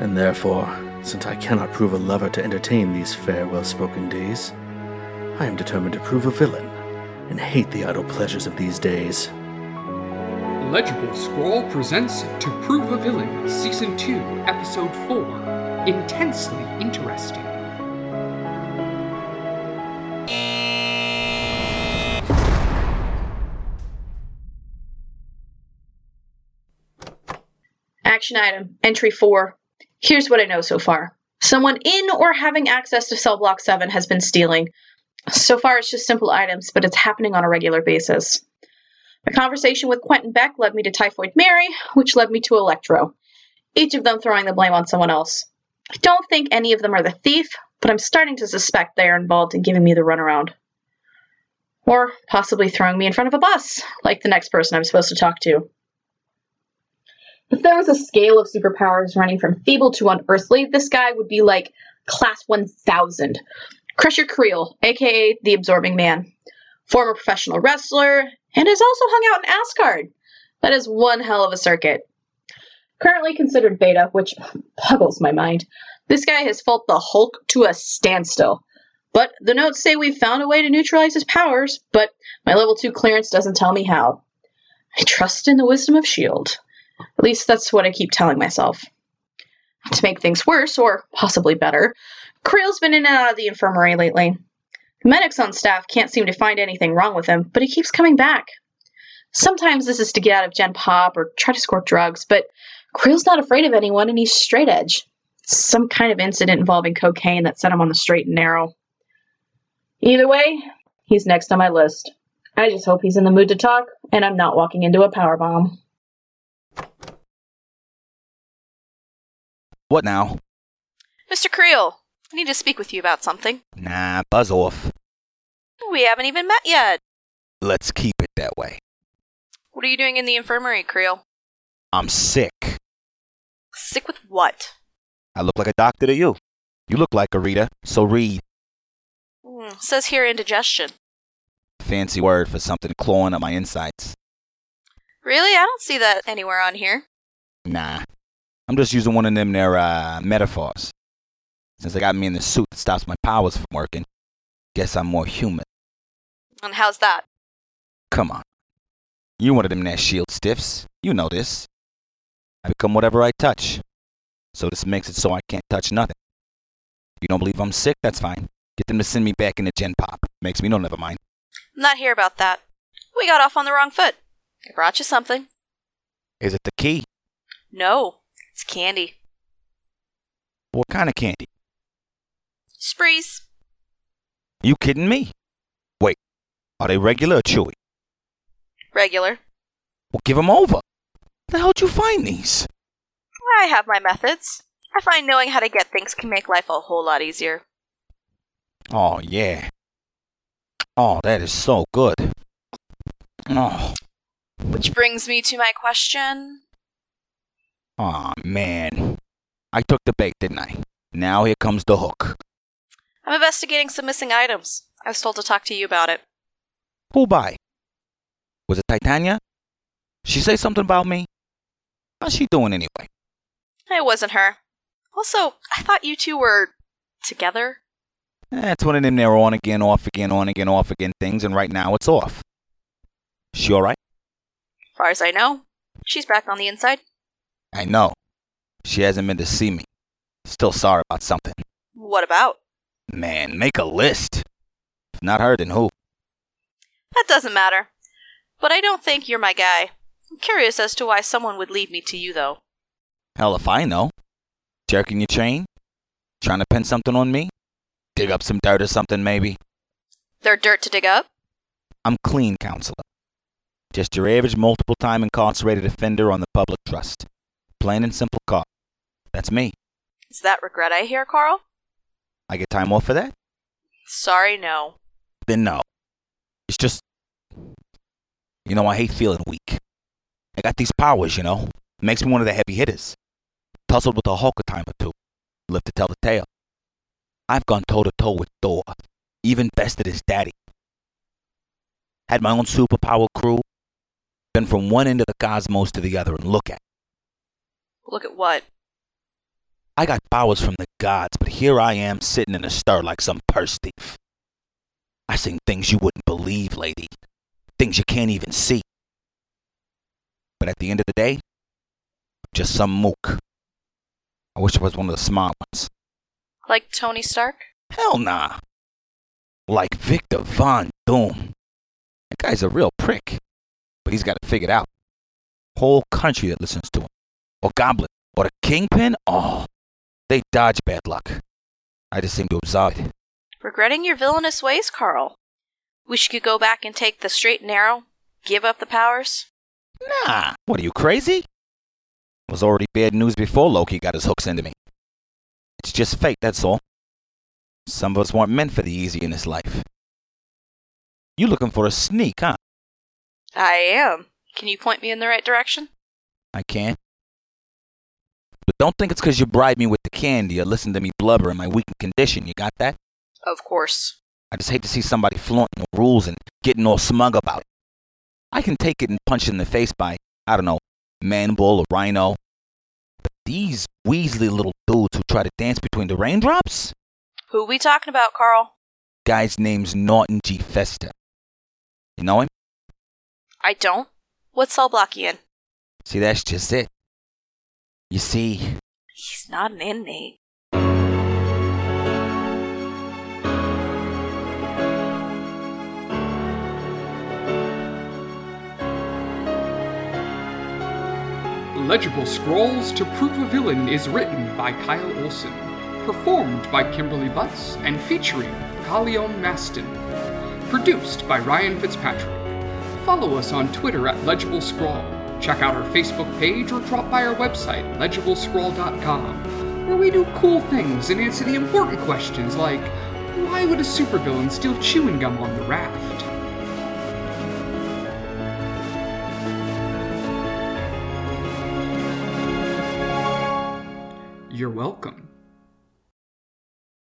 And therefore, since I cannot prove a lover to entertain these fair, well spoken days, I am determined to prove a villain and hate the idle pleasures of these days. Legible Scroll presents To Prove a Villain, Season 2, Episode 4 Intensely Interesting. Action item, entry 4. Here's what I know so far. Someone in or having access to cell block 7 has been stealing. So far, it's just simple items, but it's happening on a regular basis. My conversation with Quentin Beck led me to Typhoid Mary, which led me to Electro, each of them throwing the blame on someone else. I don't think any of them are the thief, but I'm starting to suspect they are involved in giving me the runaround. Or possibly throwing me in front of a bus, like the next person I'm supposed to talk to. If there was a scale of superpowers running from feeble to unearthly, this guy would be like class 1000. Crusher Creel, aka the Absorbing Man. Former professional wrestler, and has also hung out in Asgard. That is one hell of a circuit. Currently considered beta, which puggles my mind. This guy has fought the Hulk to a standstill. But the notes say we've found a way to neutralize his powers, but my level 2 clearance doesn't tell me how. I trust in the wisdom of S.H.I.E.L.D. At least that's what I keep telling myself. To make things worse, or possibly better, Creel's been in and out of the infirmary lately. The medics on staff can't seem to find anything wrong with him, but he keeps coming back. Sometimes this is to get out of Gen Pop or try to score drugs, but Creel's not afraid of anyone and he's straight edge. Some kind of incident involving cocaine that set him on the straight and narrow. Either way, he's next on my list. I just hope he's in the mood to talk and I'm not walking into a power bomb. What now? Mr. Creel, I need to speak with you about something. Nah, buzz off. We haven't even met yet. Let's keep it that way. What are you doing in the infirmary, Creel? I'm sick. Sick with what? I look like a doctor to you. You look like a reader, so read. Mm, says here indigestion. Fancy word for something clawing at my insides. Really? I don't see that anywhere on here. Nah. I'm just using one of them there uh, metaphors. Since they got me in the suit that stops my powers from working, guess I'm more human. And how's that? Come on. You one of them there S.H.I.E.L.D. stiffs. You know this. I become whatever I touch. So this makes it so I can't touch nothing. If you don't believe I'm sick, that's fine. Get them to send me back into Gen Pop. Makes me know never mind. I'm not here about that. We got off on the wrong foot. I brought you something. Is it the key? No, it's candy. What kind of candy? Sprees. You kidding me? Wait, are they regular or chewy? Regular. Well, give 'em over. Where the hell'd you find these? I have my methods. I find knowing how to get things can make life a whole lot easier. Oh, yeah. Oh, that is so good. Oh, Which brings me to my question. Oh man. I took the bait, didn't I? Now here comes the hook. I'm investigating some missing items. I was told to talk to you about it. Who by? Was it Titania? She say something about me? How's she doing anyway? It wasn't her. Also, I thought you two were together. That's one of them there on again, off again, on again, off again things, and right now it's off. She alright? As far as I know, she's back on the inside. I know. She hasn't been to see me. Still sorry about something. What about? Man, make a list. If not her, then who? That doesn't matter. But I don't think you're my guy. I'm curious as to why someone would lead me to you, though. Hell if I know. Jerking your chain? Trying to pin something on me? Dig up some dirt or something, maybe? They're dirt to dig up? I'm clean, counselor. Just your average multiple time incarcerated offender on the public trust. Plain and simple cop. That's me. Is that regret I hear, Carl? I get time off for that? Sorry, no. Then no. It's just. You know, I hate feeling weak. I got these powers, you know. Makes me one of the heavy hitters. Tussled with the Hulk a time or two. Live to tell the tale. I've gone toe to toe with Thor. Even bested his daddy. Had my own superpower crew. Been from one end of the cosmos to the other and look at. Look at what? I got powers from the gods, but here I am sitting in a stir like some purse thief. I seen things you wouldn't believe, lady. Things you can't even see. But at the end of the day, I'm just some mook. I wish I was one of the smart ones. Like Tony Stark? Hell nah. Like Victor Von Doom. That guy's a real prick. But he's got it figured out. Whole country that listens to him. Or Goblin. Or the Kingpin. Oh, they dodge bad luck. I just seem to absorb it. Regretting your villainous ways, Carl. Wish you could go back and take the straight and narrow? Give up the powers? Nah. What are you, crazy? It was already bad news before Loki got his hooks into me. It's just fate, that's all. Some of us weren't meant for the easy in this life. You looking for a sneak, huh? I am. Can you point me in the right direction? I can. Don't think it's 'cause you bribed me with the candy or listened to me blubber in my weakened condition. You got that? Of course. I just hate to see somebody flaunting the rules and getting all smug about it. I can take it and punch it in the face by, I don't know, Man-Bull or Rhino. But these Weasley little dudes who try to dance between the raindrops? Who we talking about, Carl? Guy's name's Norton G. Fester. You know him? I don't. What cell block you in? See, that's just it. You see, He's not an inmate. Legible Scrolls to Prove a Villain is written by Kyle Olson, performed by Kimberly Butts, and featuring Gallion Maston. Produced by Ryan Fitzpatrick. Follow us on Twitter at Legible Scroll. Check out our Facebook page or drop by our website, legiblescroll.com, where we do cool things and answer the important questions like why would a supervillain steal chewing gum on the raft? You're welcome.